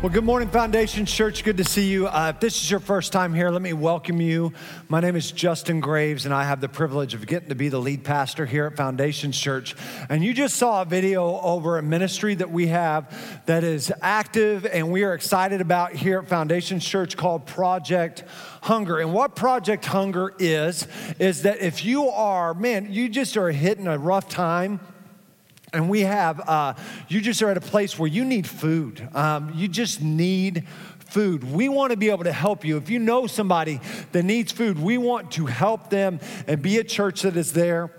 Well, good morning, Foundation Church. Good to see you. Uh, if this is your first time here, let me welcome you. My name is Justin Graves, and I have the privilege of getting to be the lead pastor here at Foundation Church. And you just saw a video over a ministry that we have that is active and we are excited about here at Foundation Church called Project Hunger. And what Project Hunger is, is that if you are, man, you just are hitting a rough time and we have, uh, you just are at a place where you need food. Um, you just need food. We want to be able to help you. If you know somebody that needs food, we want to help them and be a church that is there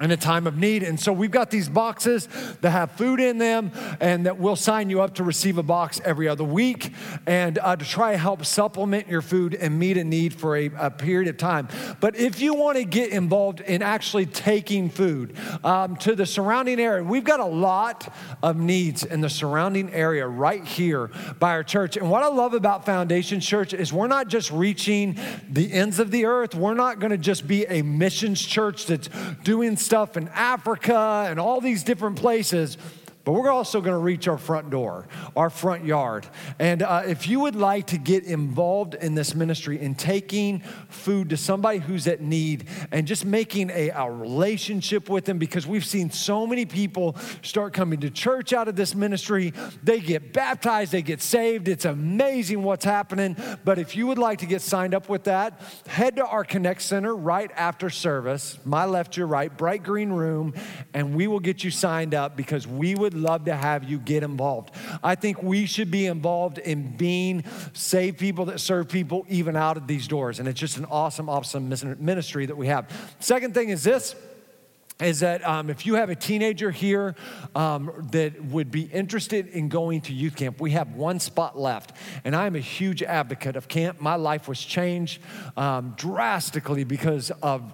in a time of need. And so we've got these boxes that have food in them and that we'll sign you up to receive a box every other week and uh, to try to help supplement your food and meet a need for a, a period of time. But if you want to get involved in actually taking food um, to the surrounding area, we've got a lot of needs in the surrounding area right here by our church. And what I love about Foundation Church is we're not just reaching the ends of the earth, we're not going to just be a missions church that's doing stuff in Africa and all these different places. But we're also going to reach our front door, our front yard. And uh, if you would like to get involved in this ministry in taking food to somebody who's at need and just making a, a relationship with them, because we've seen so many people start coming to church out of this ministry. They get baptized, they get saved. It's amazing what's happening. But if you would like to get signed up with that, head to our Connect Center right after service, my left, your right, bright green room, and we will get you signed up because we would love to have you get involved. I think we should be involved in being save people that serve people even out of these doors. And it's just an awesome, awesome ministry that we have. Second thing is this is that um, if you have a teenager here um, that would be interested in going to youth camp, we have one spot left. And I'm a huge advocate of camp. My life was changed um, drastically because of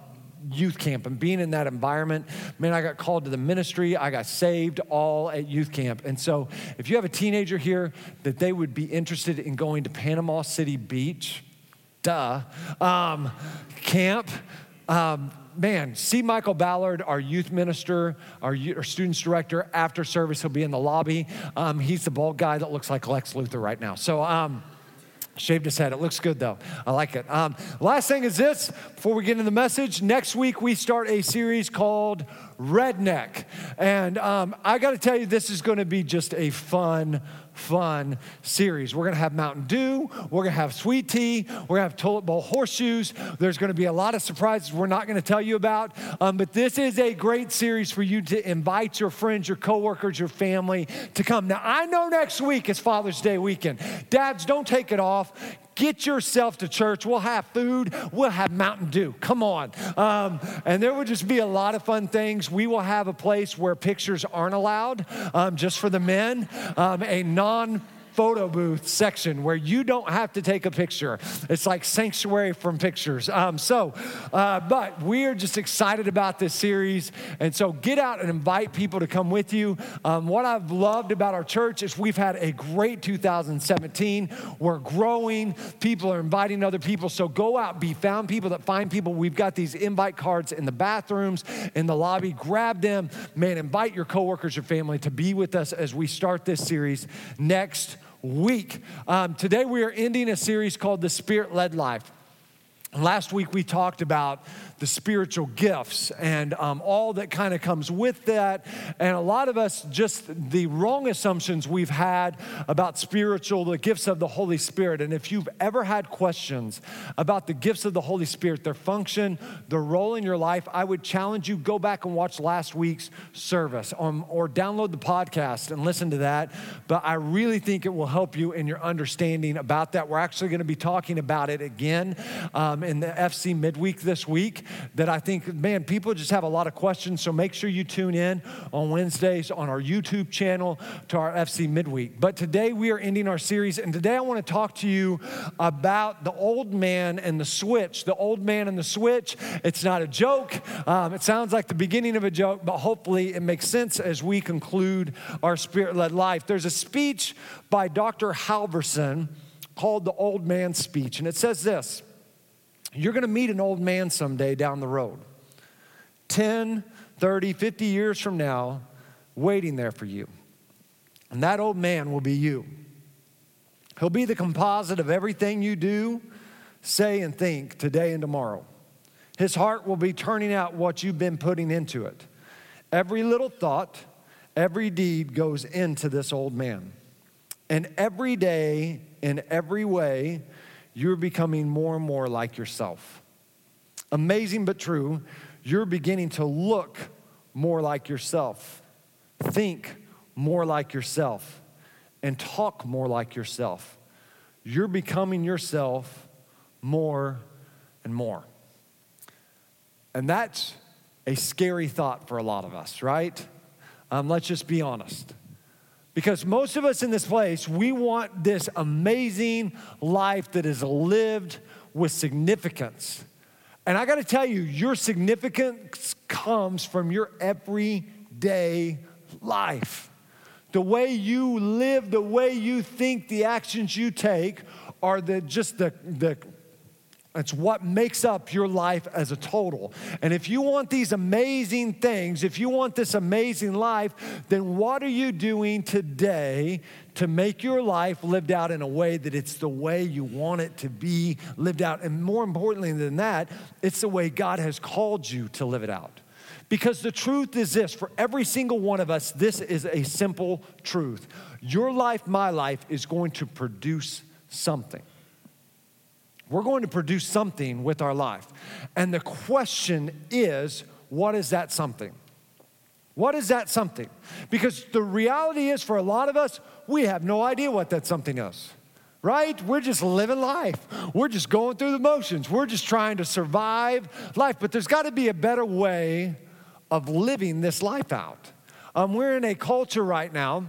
youth camp and being in that environment. Man, I got called to the ministry. I got saved all at youth camp. And so, if you have a teenager here that they would be interested in going to Panama City Beach, duh, um, camp, um, man, see Michael Ballard, our youth minister, our, our, students director, after service. He'll be in the lobby. Um, he's the bald guy that looks like Lex Luthor right now. So, um, Shaved his head. It looks good though. I like it. Um, last thing is this before we get into the message. Next week, we start a series called Redneck. And um, I got to tell you, this is going to be just a fun, fun series. We're going to have Mountain Dew. We're going to have sweet tea. We're going to have toilet bowl horseshoes. There's going to be a lot of surprises we're not going to tell you about. Um, but this is a great series for you to invite your friends, your coworkers, your family to come. Now, I know next week is Father's Day weekend. Dads, don't take it off. Get yourself to church. We'll have food. We'll have Mountain Dew. Come on. Um, and there will just be a lot of fun things. We will have a place where pictures aren't allowed, um, just for the men, um, a non photo booth section where you don't have to take a picture. It's like sanctuary from pictures. Um, so, uh, but we are just excited about this series. And so get out and invite people to come with you. Um, what I've loved about our church is we've had a great 2017. We're growing, people are inviting other people. So go out, be found people that find people. We've got these invite cards in the bathrooms, in the lobby. Grab them, man, invite your coworkers, your family to be with us as we start this series next week. Um, today we are ending a series called The Spirit Led Life. Last week we talked about the spiritual gifts and um, all that kind of comes with that. And a lot of us, just the wrong assumptions we've had about spiritual, the gifts of the Holy Spirit. And if you've ever had questions about the gifts of the Holy Spirit, their function, their role in your life, I would challenge you go back and watch last week's service um, or download the podcast and listen to that. But I really think it will help you in your understanding about that. We're actually going to be talking about it again. Um, in the FC midweek this week that I think, man, people just have a lot of questions. So make sure you tune in on Wednesdays on our YouTube channel to our FC midweek. But today we are ending our series, and today I want to talk to you about the old man and the switch. The old man and the switch. It's not a joke. Um, it sounds like the beginning of a joke, but hopefully it makes sense as we conclude our spirit led life. There's a speech by Dr. Halverson called the Old Man Speech, and it says this. You're going to meet an old man someday down the road, 10, 30, 50 years from now, waiting there for you. And that old man will be you. He'll be the composite of everything you do, say, and think today and tomorrow. His heart will be turning out what you've been putting into it. Every little thought, every deed goes into this old man. And every day, in every way, you're becoming more and more like yourself. Amazing but true, you're beginning to look more like yourself, think more like yourself, and talk more like yourself. You're becoming yourself more and more. And that's a scary thought for a lot of us, right? Um, let's just be honest. Because most of us in this place, we want this amazing life that is lived with significance. And I got to tell you, your significance comes from your everyday life. The way you live, the way you think, the actions you take are the, just the, the it's what makes up your life as a total. And if you want these amazing things, if you want this amazing life, then what are you doing today to make your life lived out in a way that it's the way you want it to be lived out? And more importantly than that, it's the way God has called you to live it out. Because the truth is this for every single one of us, this is a simple truth. Your life, my life, is going to produce something. We're going to produce something with our life. And the question is, what is that something? What is that something? Because the reality is, for a lot of us, we have no idea what that something is, right? We're just living life. We're just going through the motions. We're just trying to survive life. But there's got to be a better way of living this life out. Um, we're in a culture right now,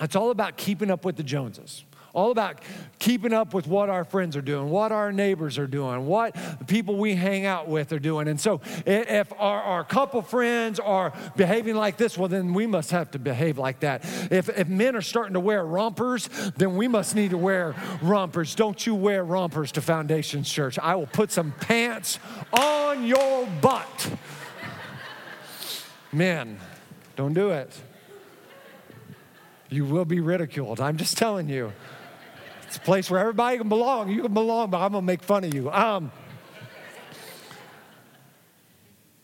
it's all about keeping up with the Joneses all about keeping up with what our friends are doing, what our neighbors are doing, what the people we hang out with are doing. And so if our, our couple friends are behaving like this, well, then we must have to behave like that. If, if men are starting to wear rompers, then we must need to wear rompers. Don't you wear rompers to Foundations Church. I will put some pants on your butt. Men, don't do it. You will be ridiculed. I'm just telling you. It's a place where everybody can belong. You can belong, but I'm going to make fun of you. Um,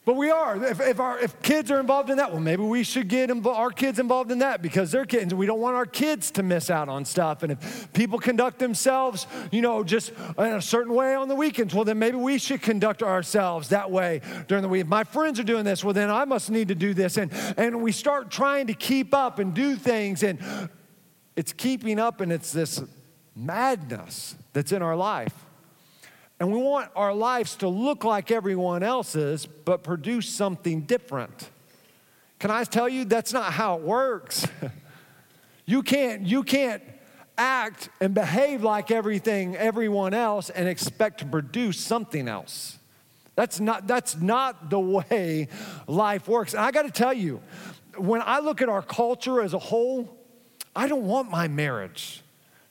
but we are. If, if, our, if kids are involved in that, well, maybe we should get our kids involved in that because they're kids. We don't want our kids to miss out on stuff. And if people conduct themselves, you know, just in a certain way on the weekends, well, then maybe we should conduct ourselves that way during the week. If my friends are doing this, well, then I must need to do this. And, and we start trying to keep up and do things. And it's keeping up, and it's this madness that's in our life. And we want our lives to look like everyone else's, but produce something different. Can I tell you that's not how it works? you can't, you can't act and behave like everything, everyone else, and expect to produce something else. That's not, that's not the way life works. And I got to tell you, when I look at our culture as a whole, I don't want my marriage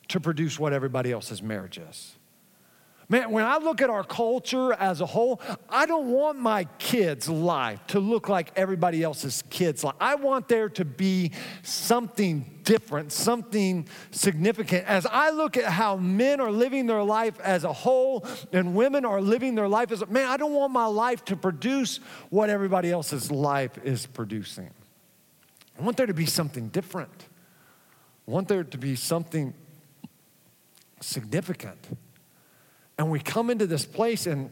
to produce what everybody else's marriage is. Man, when I look at our culture as a whole, I don't want my kids' life to look like everybody else's kids' life. I want there to be something different, something significant. As I look at how men are living their life as a whole and women are living their life as a man, I don't want my life to produce what everybody else's life is producing. I want there to be something different. I want there to be something significant. And we come into this place and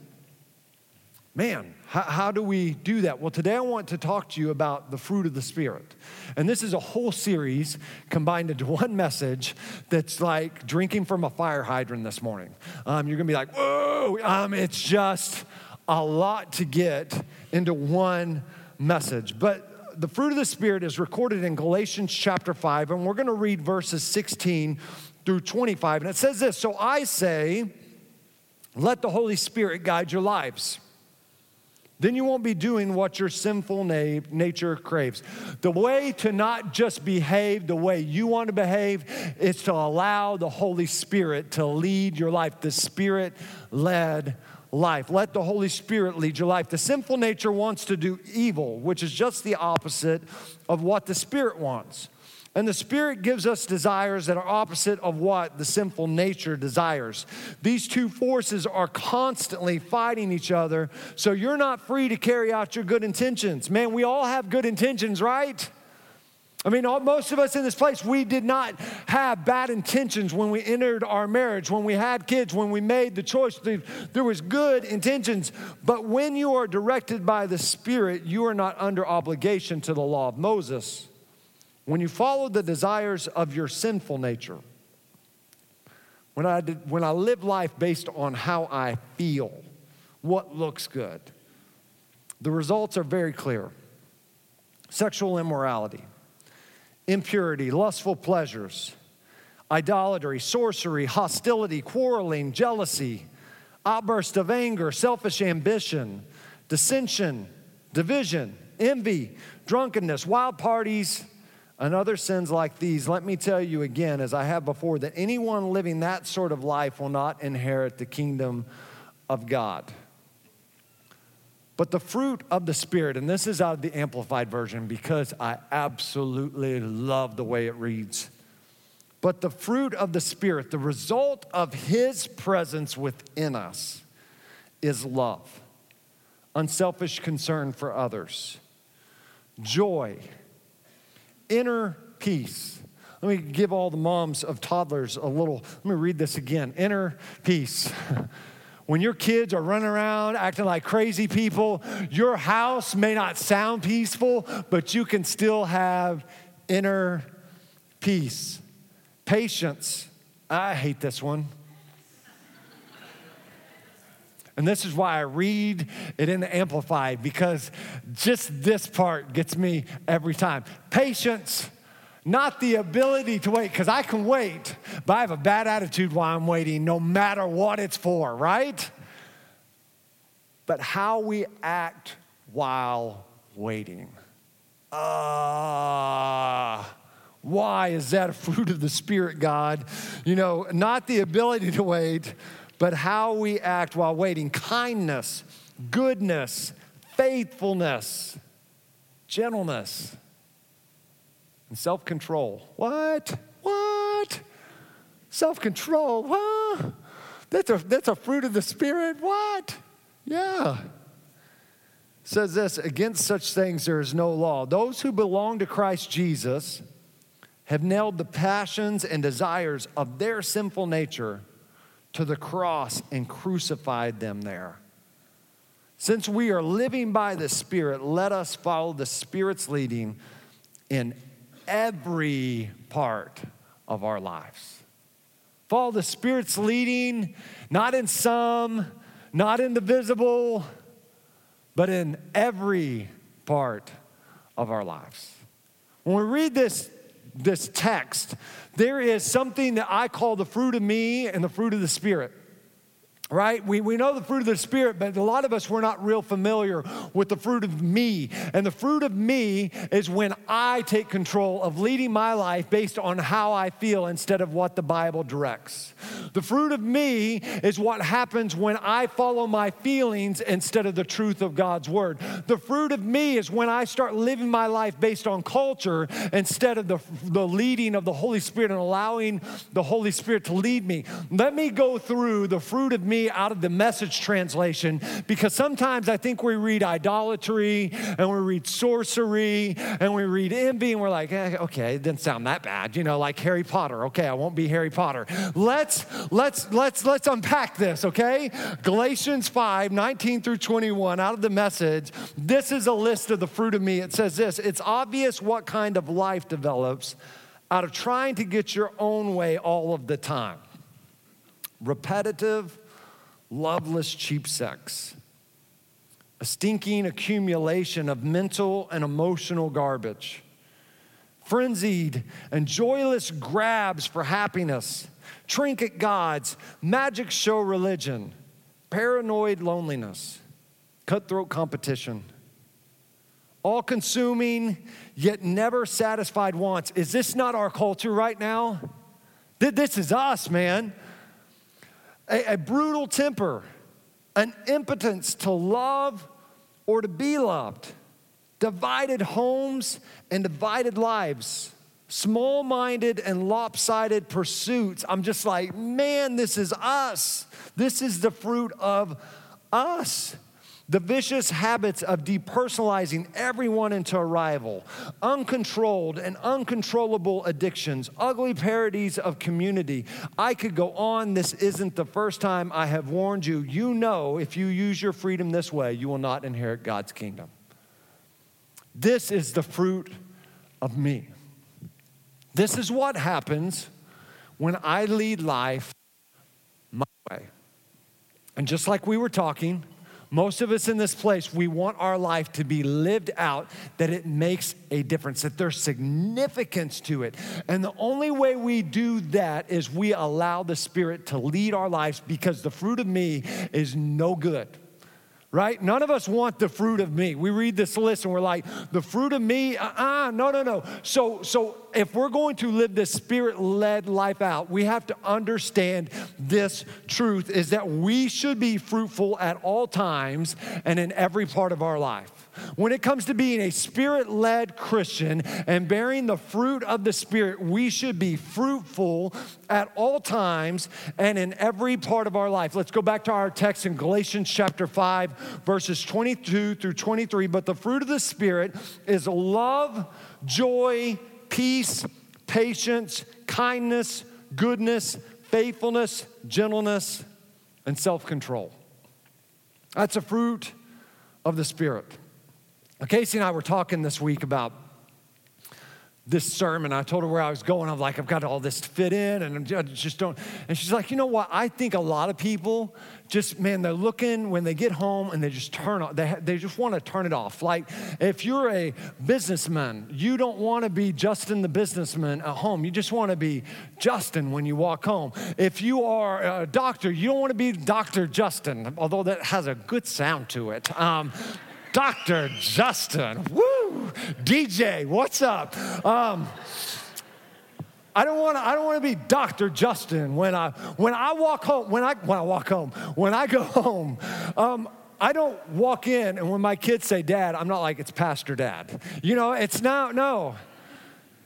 Man, how, how, do we do that? Well, today I want to talk to you about the fruit of the Spirit. And this is a whole series combined into one message that's like drinking from a fire hydrant this morning. Um, you're gonna be like, whoa, um, it's just a lot to get into one message. But the fruit of the Spirit is recorded in Galatians chapter 5, and we're gonna read verses 16 through 25. And it says this So I say, let the Holy Spirit guide your lives. Then you won't be doing what your sinful na- nature craves. The way to not just behave the way you want to behave is to allow the Holy Spirit to lead your life, the Spirit led life. Let the Holy Spirit lead your life. The sinful nature wants to do evil, which is just the opposite of what the Spirit wants. And the Spirit gives us desires that are opposite of what the sinful nature desires. These two forces are constantly fighting each other, so you're not free to carry out your good intentions. Man, we all have good intentions, right? I mean, most of us in this place, we did not have bad intentions when we entered our marriage, when we had kids, when we made the choice. There was good intentions. But when you are directed by the Spirit, you are not under obligation to the law of Moses when you follow the desires of your sinful nature, when I, did, when I live life based on how I feel, what looks good, the results are very clear. Sexual immorality, impurity, lustful pleasures, idolatry, sorcery, hostility, quarreling, jealousy, outburst of anger, selfish ambition, dissension, division, envy, drunkenness, wild parties and other sins like these, let me tell you again, as I have before, that anyone living that sort of life will not inherit the kingdom of God. But the fruit of the Spirit, and this is out of the Amplified Version because I absolutely love the way it reads. But the fruit of the Spirit, the result of His presence within us, is love, unselfish concern for others, joy inner peace. Let me give all the moms of toddlers a little, let me read this again. Inner peace. When your kids are running around acting like crazy people, your house may not sound peaceful, but you can still have inner peace. Patience. I hate this one. And this is why I read it in the Amplified because just this part gets me every time. Patience, not the ability to wait, because I can wait, but I have a bad attitude while I'm waiting, no matter what it's for, right? But how we act while waiting. Ah. Uh, why is that a fruit of the Spirit, God? You know, not the ability to wait, but how we act while waiting kindness, goodness, faithfulness, gentleness, and self control. What? What? Self control? Huh? That's a, that's a fruit of the Spirit? What? Yeah. says this against such things there is no law. Those who belong to Christ Jesus have nailed the passions and desires of their sinful nature to the cross and crucified them there. Since we are living by the Spirit, let us follow the Spirit's leading in every part of our lives. Follow the Spirit's leading, not in some, not in the visible, but in every part of our lives. When we read this this text, there is something that I call the fruit of me and the fruit of the Spirit. Right? We, we know the fruit of the Spirit, but a lot of us, we're not real familiar with the fruit of me. And the fruit of me is when I take control of leading my life based on how I feel instead of what the Bible directs. The fruit of me is what happens when I follow my feelings instead of the truth of God's word. The fruit of me is when I start living my life based on culture instead of the, the leading of the Holy Spirit and allowing the Holy Spirit to lead me. Let me go through the fruit of me me out of the message translation because sometimes I think we read idolatry and we read sorcery and we read envy and we're like, eh, okay, it didn't sound that bad, you know, like Harry Potter. Okay, I won't be Harry Potter. Let's let's let's let's unpack this, okay? Galatians 5, 19 through 21 out of the message. This is a list of the fruit of me. It says this it's obvious what kind of life develops out of trying to get your own way all of the time. Repetitive, loveless, cheap sex, a stinking accumulation of mental and emotional garbage, frenzied and joyless grabs for happiness, trinket gods, magic show religion, paranoid loneliness, cutthroat competition. All consuming, yet never satisfied wants. Is this not our culture right now? This is us, man a, a brutal temper, an impotence to love or to be loved, divided homes and divided lives, small minded and lopsided pursuits. I'm just like, man, this is us. This is the fruit of us. The vicious habits of depersonalizing everyone into a rival, uncontrolled and uncontrollable addictions, ugly parodies of community. I could go on. This isn't the first time I have warned you. You know, if you use your freedom this way, you will not inherit God's kingdom. This is the fruit of me. This is what happens when I lead life my way. And just like we were talking, most of us in this place, we want our life to be lived out, that it makes a difference, that there's significance to it. And the only way we do that is we allow the Spirit to lead our lives because the fruit of me is no good right? None of us want the fruit of me. We read this list and we're like, the fruit of me, uh-uh, no, no, no. So, so if we're going to live this spirit-led life out, we have to understand this truth is that we should be fruitful at all times and in every part of our life. When it comes to being a spirit led Christian and bearing the fruit of the Spirit, we should be fruitful at all times and in every part of our life. Let's go back to our text in Galatians chapter 5, verses 22 through 23. But the fruit of the Spirit is love, joy, peace, patience, kindness, goodness, faithfulness, gentleness, and self control. That's a fruit of the Spirit. Uh, Casey and I were talking this week about this sermon. I told her where I was going. I'm like, I've got all this to fit in, and I just don't. And she's like, you know what? I think a lot of people just, man, they're looking when they get home and they just turn off. They, they just want to turn it off. Like, if you're a businessman, you don't want to be Justin the businessman at home. You just want to be Justin when you walk home. If you are a doctor, you don't want to be Dr. Justin, although that has a good sound to it. Um, Dr. Justin. Woo! DJ, what's up? Um, I don't want to. I don't want to be Dr. Justin when I when I walk home. When I when I walk home. When I go home. Um, I don't walk in and when my kids say dad, I'm not like it's Pastor Dad. You know, it's not, no.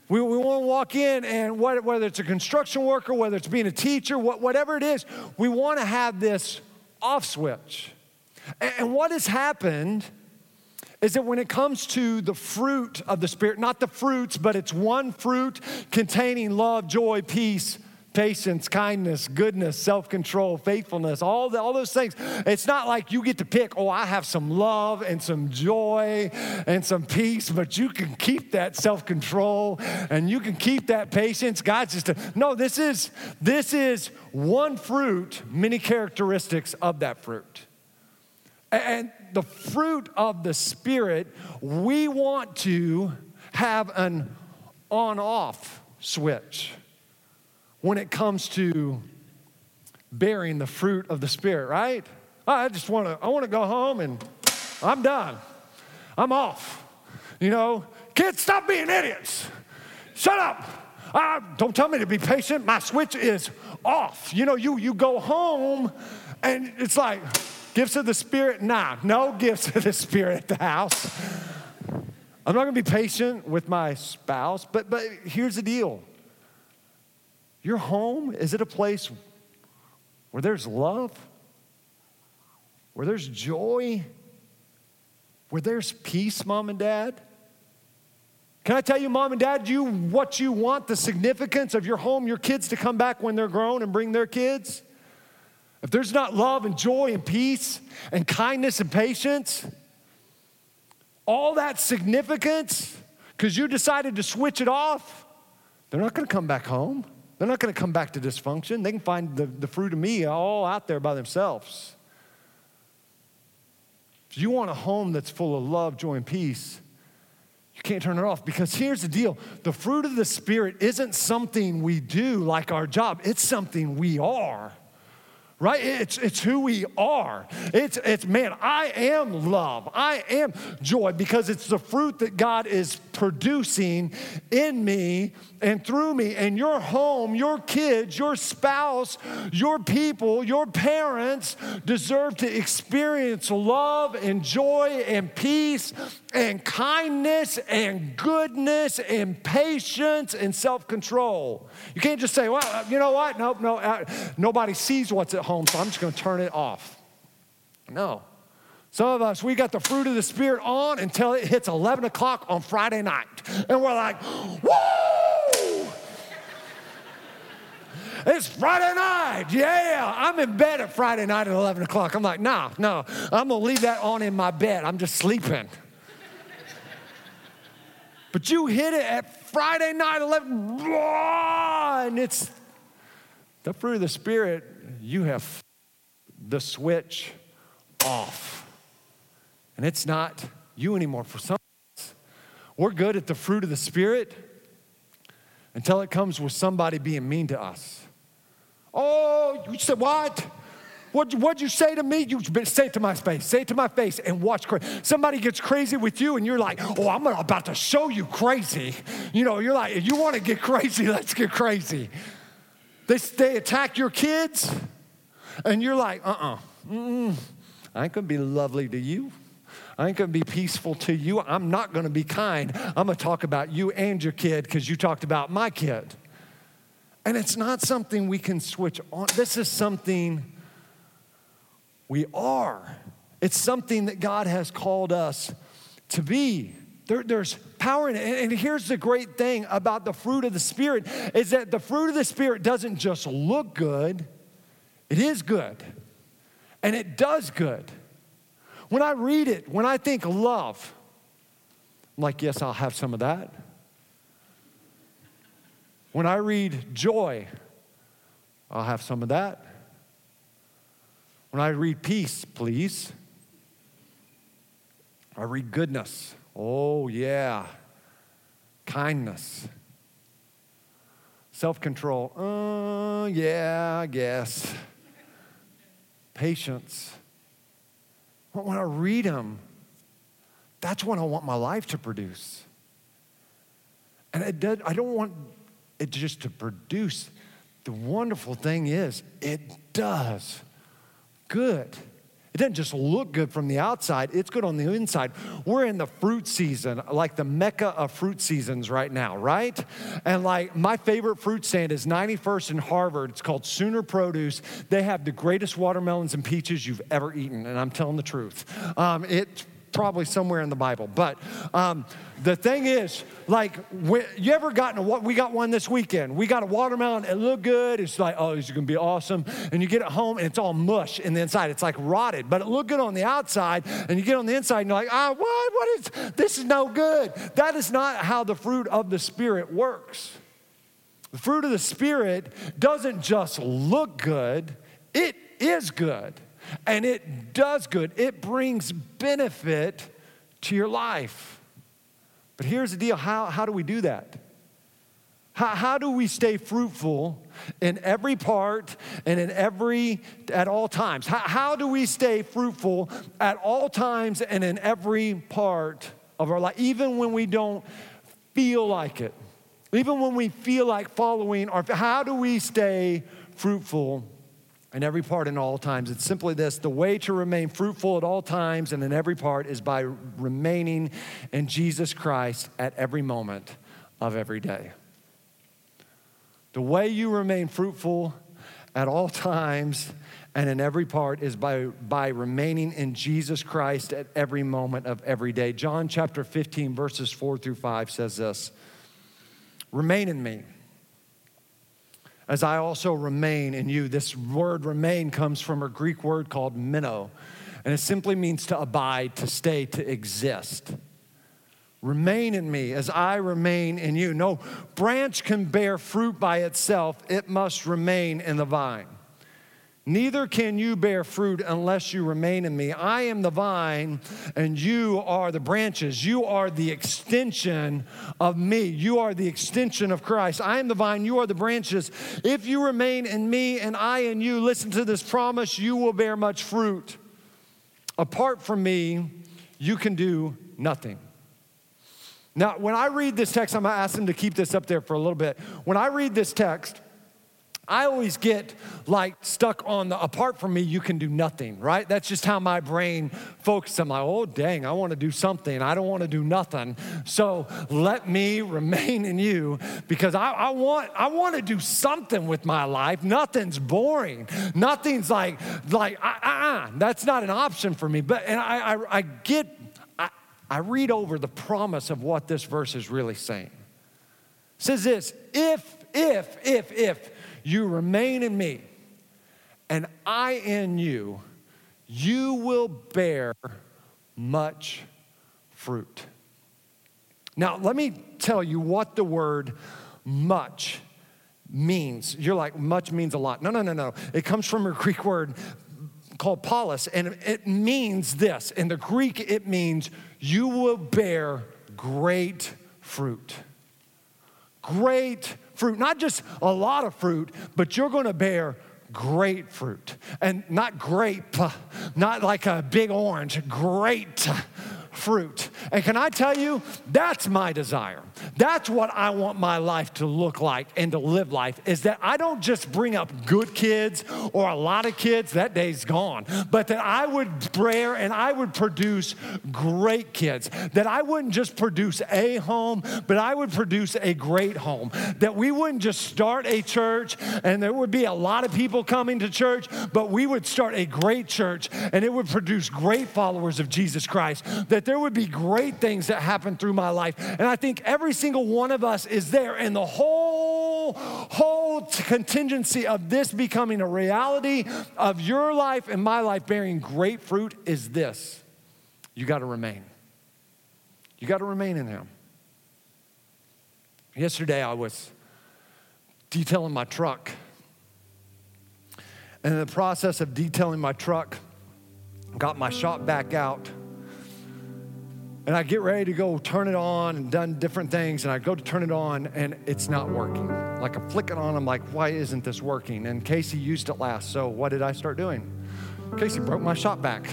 We, we want to walk in and what, whether it's a construction worker, whether it's being a teacher, what, whatever it is, we want to have this off switch. And, and what has happened is that when it comes to the fruit of the Spirit, not the fruits, but it's one fruit containing love, joy, peace, patience, kindness, goodness, self control, faithfulness, all, the, all those things. It's not like you get to pick, oh, I have some love and some joy and some peace, but you can keep that self control and you can keep that patience. God's just, a, no, this is, this is one fruit, many characteristics of that fruit. And the fruit of the Spirit, we want to have an on off switch when it comes to bearing the fruit of the Spirit, right? I just want to, I want to go home and I'm done. I'm off. You know, kids, stop being idiots. Shut up. Don't tell me to be patient. My switch is off. You know, you, you go home and it's like, gifts of the Spirit? Nah, no gifts of the Spirit at the house. I'm not gonna be patient with my spouse, but, but here's the deal your home, is it a place where there's love? Where there's joy? Where there's peace, mom and dad? Can I tell you, mom and dad, you what you want, the significance of your home, your kids to come back when they're grown and bring their kids? If there's not love and joy and peace and kindness and patience, all that significance, because you decided to switch it off, they're not going to come back home. They're not going to come back to dysfunction. They can find the, the fruit of me all out there by themselves. If you want a home that's full of love, joy, and peace, you can't turn it off because here's the deal the fruit of the Spirit isn't something we do like our job, it's something we are right? It's, it's who we are. It's, it's, man, I am love. I am joy because it's the fruit that God is producing in me and through me. And your home, your kids, your spouse, your people, your parents deserve to experience love and joy and peace and kindness and goodness and patience and self control. You can't just say, well, you know what? Nope, no, uh, nobody sees what's at home, so I'm just going to turn it off. No. Some of us, we got the fruit of the Spirit on until it hits 11 o'clock on Friday night. And we're like, woo! It's Friday night. Yeah, I'm in bed at Friday night at 11 o'clock. I'm like, nah, no, I'm gonna leave that on in my bed. I'm just sleeping. But you hit it at Friday night, 11, and it's the fruit of the Spirit, you have the switch off. And it's not you anymore. For some of us, we're good at the fruit of the Spirit until it comes with somebody being mean to us. Oh, you said what? What, what'd you say to me? You say it to my face. Say it to my face and watch. Somebody gets crazy with you, and you're like, "Oh, I'm about to show you crazy." You know, you're like, if "You want to get crazy? Let's get crazy." They they attack your kids, and you're like, "Uh-uh, mm I ain't gonna be lovely to you." I ain't gonna be peaceful to you. I'm not gonna be kind. I'm gonna talk about you and your kid because you talked about my kid. And it's not something we can switch on. This is something we are. It's something that God has called us to be. There, there's power in it. And, here's the great thing about the fruit of the Spirit is that the fruit of the Spirit doesn't just look good, it is good. And it does good. When I read it, when I think love, I'm like, yes, I'll have some of that. When I read joy, I'll have some of that. When I read peace, please, I read goodness. Oh, yeah. Kindness. Self control. Uh, yeah, I guess. Patience. But when I read them, that's what I want my life to produce. And it does, I don't want it just to produce. The wonderful thing is, it does good. It doesn't just look good from the outside, it's good on the inside. We're in the fruit season, like the mecca of fruit seasons right now, right? And like my favorite fruit stand is 91st and Harvard. It's called Sooner Produce. They have the greatest watermelons and peaches you've ever eaten, and I'm telling the truth. Um, it's probably somewhere in the Bible. But um, the thing is, like, you ever gotten a, what? We got one this weekend. We got a watermelon. It looked good. It's like, oh, this is gonna be awesome. And you get it home and it's all mush in the inside. It's like rotted, but it looked good on the outside. And you get on the inside and you're like, ah, what? What is this? Is no good. That is not how the fruit of the Spirit works. The fruit of the Spirit doesn't just look good, it is good and it does good, it brings benefit to your life. But here's the deal how, how do we do that? How, how do we stay fruitful? in every part and in every at all times how, how do we stay fruitful at all times and in every part of our life even when we don't feel like it even when we feel like following our how do we stay fruitful in every part and all times it's simply this the way to remain fruitful at all times and in every part is by remaining in jesus christ at every moment of every day the way you remain fruitful at all times and in every part is by, by remaining in Jesus Christ at every moment of every day. John chapter 15, verses 4 through 5 says this Remain in me, as I also remain in you. This word remain comes from a Greek word called meno, and it simply means to abide, to stay, to exist. Remain in me as I remain in you. No branch can bear fruit by itself, it must remain in the vine. Neither can you bear fruit unless you remain in me. I am the vine, and you are the branches. You are the extension of me. You are the extension of Christ. I am the vine, you are the branches. If you remain in me and I in you, listen to this promise, you will bear much fruit. Apart from me, you can do nothing. Now, when I read this text, I'm gonna ask them to keep this up there for a little bit. When I read this text, I always get like stuck on the apart from me, you can do nothing, right? That's just how my brain focuses. I'm like, oh, dang, I wanna do something. I don't wanna do nothing. So let me remain in you because I, I want, I wanna do something with my life. Nothing's boring. Nothing's like, like, uh, uh, uh. that's not an option for me. But, and I, I, I get I read over the promise of what this verse is really saying. It says this if, if, if, if you remain in me and I in you, you will bear much fruit. Now, let me tell you what the word much means. You're like, much means a lot. No, no, no, no. It comes from a Greek word called polis, and it means this. In the Greek, it means you will bear great fruit. Great fruit, not just a lot of fruit, but you're gonna bear great fruit. And not grape, not like a big orange, great fruit. And can I tell you, that's my desire. That's what I want my life to look like and to live life is that I don't just bring up good kids or a lot of kids, that day's gone, but that I would bear and I would produce great kids. That I wouldn't just produce a home, but I would produce a great home. That we wouldn't just start a church and there would be a lot of people coming to church, but we would start a great church and it would produce great followers of Jesus Christ. That there would be great things that happen through my life. And I think every single one of us is there. And the whole, whole contingency of this becoming a reality of your life and my life bearing great fruit is this you got to remain. You got to remain in Him. Yesterday, I was detailing my truck. And in the process of detailing my truck, got my shop vac out and I get ready to go turn it on and done different things, and I go to turn it on, and it's not working. Like I'm flicking on, I'm like, why isn't this working? And Casey used it last, so what did I start doing? Casey broke my shop vac.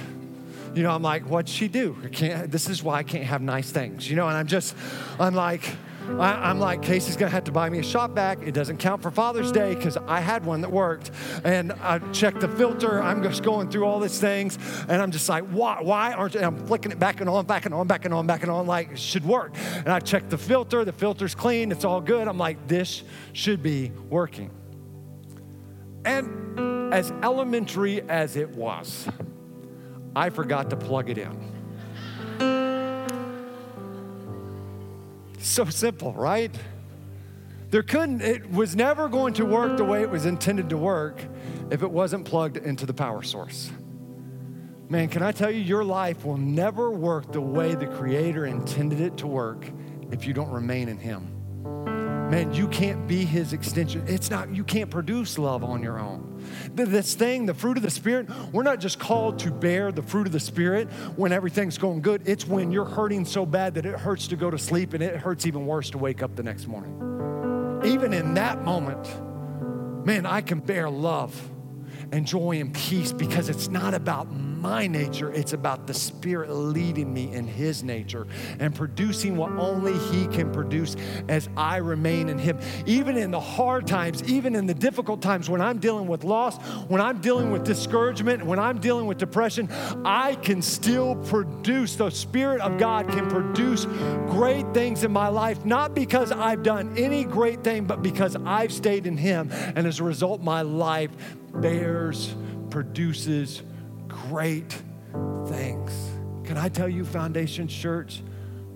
You know, I'm like, what'd she do? I can't, this is why I can't have nice things, you know, and I'm just, I'm like, I, am like, Casey's gonna have to buy me a shop vac. It doesn't count for Father's Day because I had one that worked. And I checked the filter. I'm just going through all these things. And I'm just like, why, why aren't you? I'm flicking it back and on, back and on, back and on, back and on, like it should work. And I checked the filter. The filter's clean. It's all good. I'm like, this should be working. And as elementary as it was, I forgot to plug it in. So simple, right? There couldn't, it was never going to work the way it was intended to work if it wasn't plugged into the power source. Man, can I tell you, your life will never work the way the Creator intended it to work if you don't remain in Him. Man, you can't be His extension. It's not, you can't produce love on your own this thing, the fruit of the Spirit, we're not just called to bear the fruit of the Spirit when everything's going good. It's when you're hurting so bad that it hurts to go to sleep and it hurts even worse to wake up the next morning. Even in that moment, man, I can bear love and joy and peace because it's not about my nature, it's about the Spirit leading me in His nature and producing what only He can produce as I remain in Him. Even in the hard times, even in the difficult times, when I'm dealing with loss, when I'm dealing with discouragement, when I'm dealing with depression, I can still produce. The Spirit of God can produce great things in my life, not because I've done any great thing, but because I've stayed in Him. And as a result, my life bears, produces great things. Can I tell you, Foundation Church,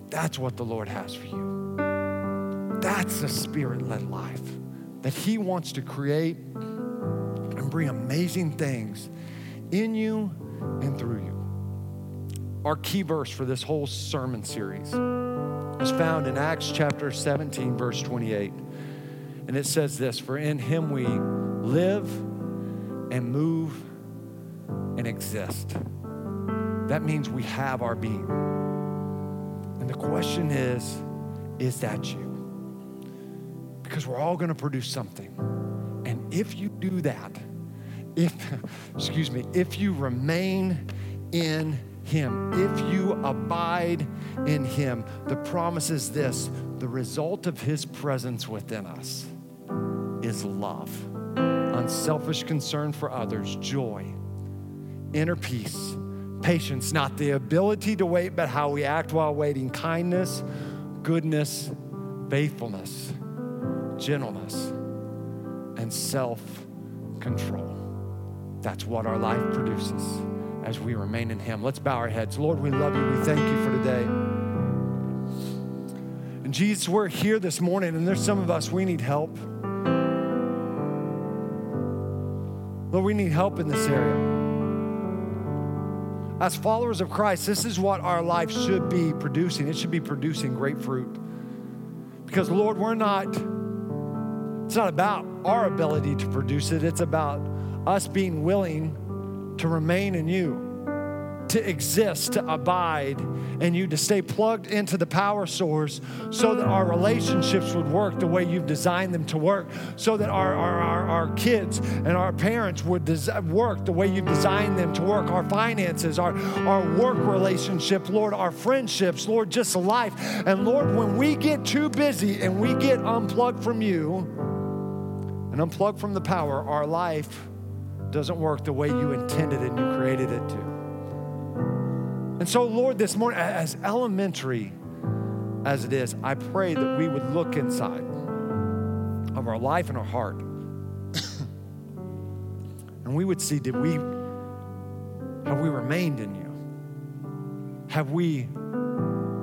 that's what the Lord has for you. That's a spirit led life that He wants to create and bring amazing things in you and through you. Our key verse for this whole sermon series is found in Acts chapter 17, verse 28. And it says this For in Him we live and move and exist. That means we have our being. And the question is is that you? Because we're all going to produce something. And if you do that, if, excuse me, if you remain in Him, if you abide in Him, the promise is this the result of His presence within us is love, unselfish concern for others, joy inner peace, patience, not the ability to wait, but how we act while waiting, kindness, goodness, faithfulness, gentleness, and self control. That's what our life produces as we remain in Him. Let's bow our heads. Lord, we love you. We thank you for today. And Jesus, we're here this morning, and there's some of us, we need help. Lord, we need help in this area. As followers of Christ, this is what our life should be producing. It should be producing great fruit. Because, Lord, we're not, it's not about our ability to produce it, it's about us being willing to remain in you to exist, to abide and you, to stay plugged into the power source so that our relationships would work the way you've designed them to work, so that our, our, our, our kids and our parents would des- work the way you've designed them to work, our finances, our, our work relationship, Lord, our friendships, Lord, just life. And Lord, when we get too busy and we get unplugged from you and unplugged from the power, our life doesn't work the way you intended and you created it to. And so, Lord, this morning, as elementary as it is, I pray that we would look inside of our life and our heart. and we would see did we have we remained in you? Have we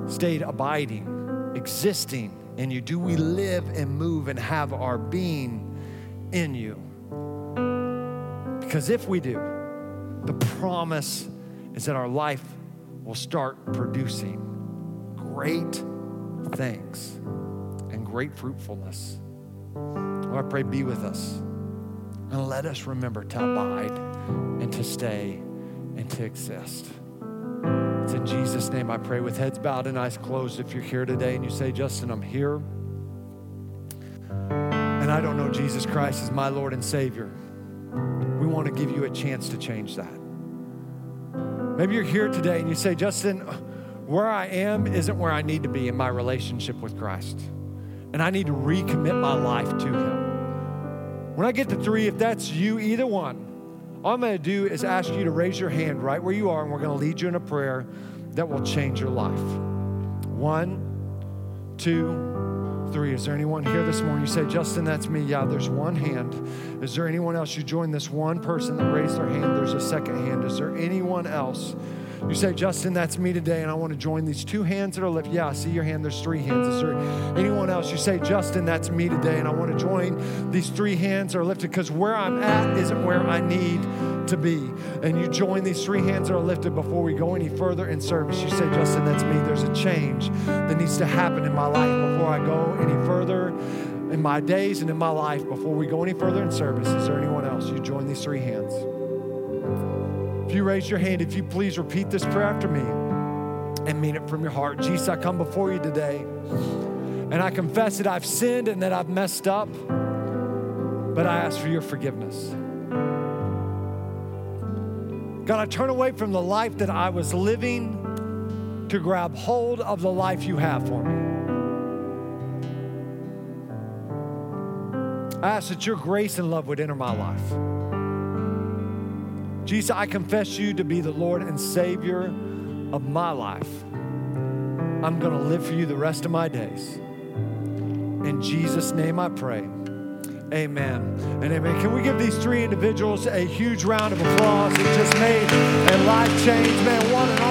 stayed abiding, existing in you? Do we live and move and have our being in you? Because if we do, the promise is that our life will start producing great things and great fruitfulness. Lord, I pray, be with us. And let us remember to abide and to stay and to exist. It's in Jesus' name I pray with heads bowed and eyes closed. If you're here today and you say, Justin, I'm here, and I don't know Jesus Christ as my Lord and Savior, we want to give you a chance to change that. Maybe you're here today and you say, Justin, where I am isn't where I need to be in my relationship with Christ. And I need to recommit my life to Him. When I get to three, if that's you, either one, all I'm going to do is ask you to raise your hand right where you are, and we're going to lead you in a prayer that will change your life. One, two, three. Is there anyone here this morning? You say, Justin, that's me. Yeah, there's one hand. Is there anyone else? You join this one person that raised their hand. There's a second hand. Is there anyone else? You say, Justin, that's me today, and I want to join these two hands that are lifted. Yeah, I see your hand. There's three hands. Is there anyone else? You say, Justin, that's me today, and I want to join these three hands that are lifted because where I'm at isn't where I need to be. And you join these three hands that are lifted before we go any further in service. You say, Justin, that's me. There's a change that needs to happen in my life before I go any further in my days and in my life before we go any further in service. Is there anyone else? You join these three hands. If you raise your hand, if you please repeat this prayer after me and mean it from your heart. Jesus, I come before you today and I confess that I've sinned and that I've messed up. but I ask for your forgiveness. God, I turn away from the life that I was living to grab hold of the life you have for me. I ask that your grace and love would enter my life. Jesus, I confess you to be the Lord and Savior of my life. I'm going to live for you the rest of my days. In Jesus' name I pray. Amen and amen. Can we give these three individuals a huge round of applause? It just made a life change. Man, what an awesome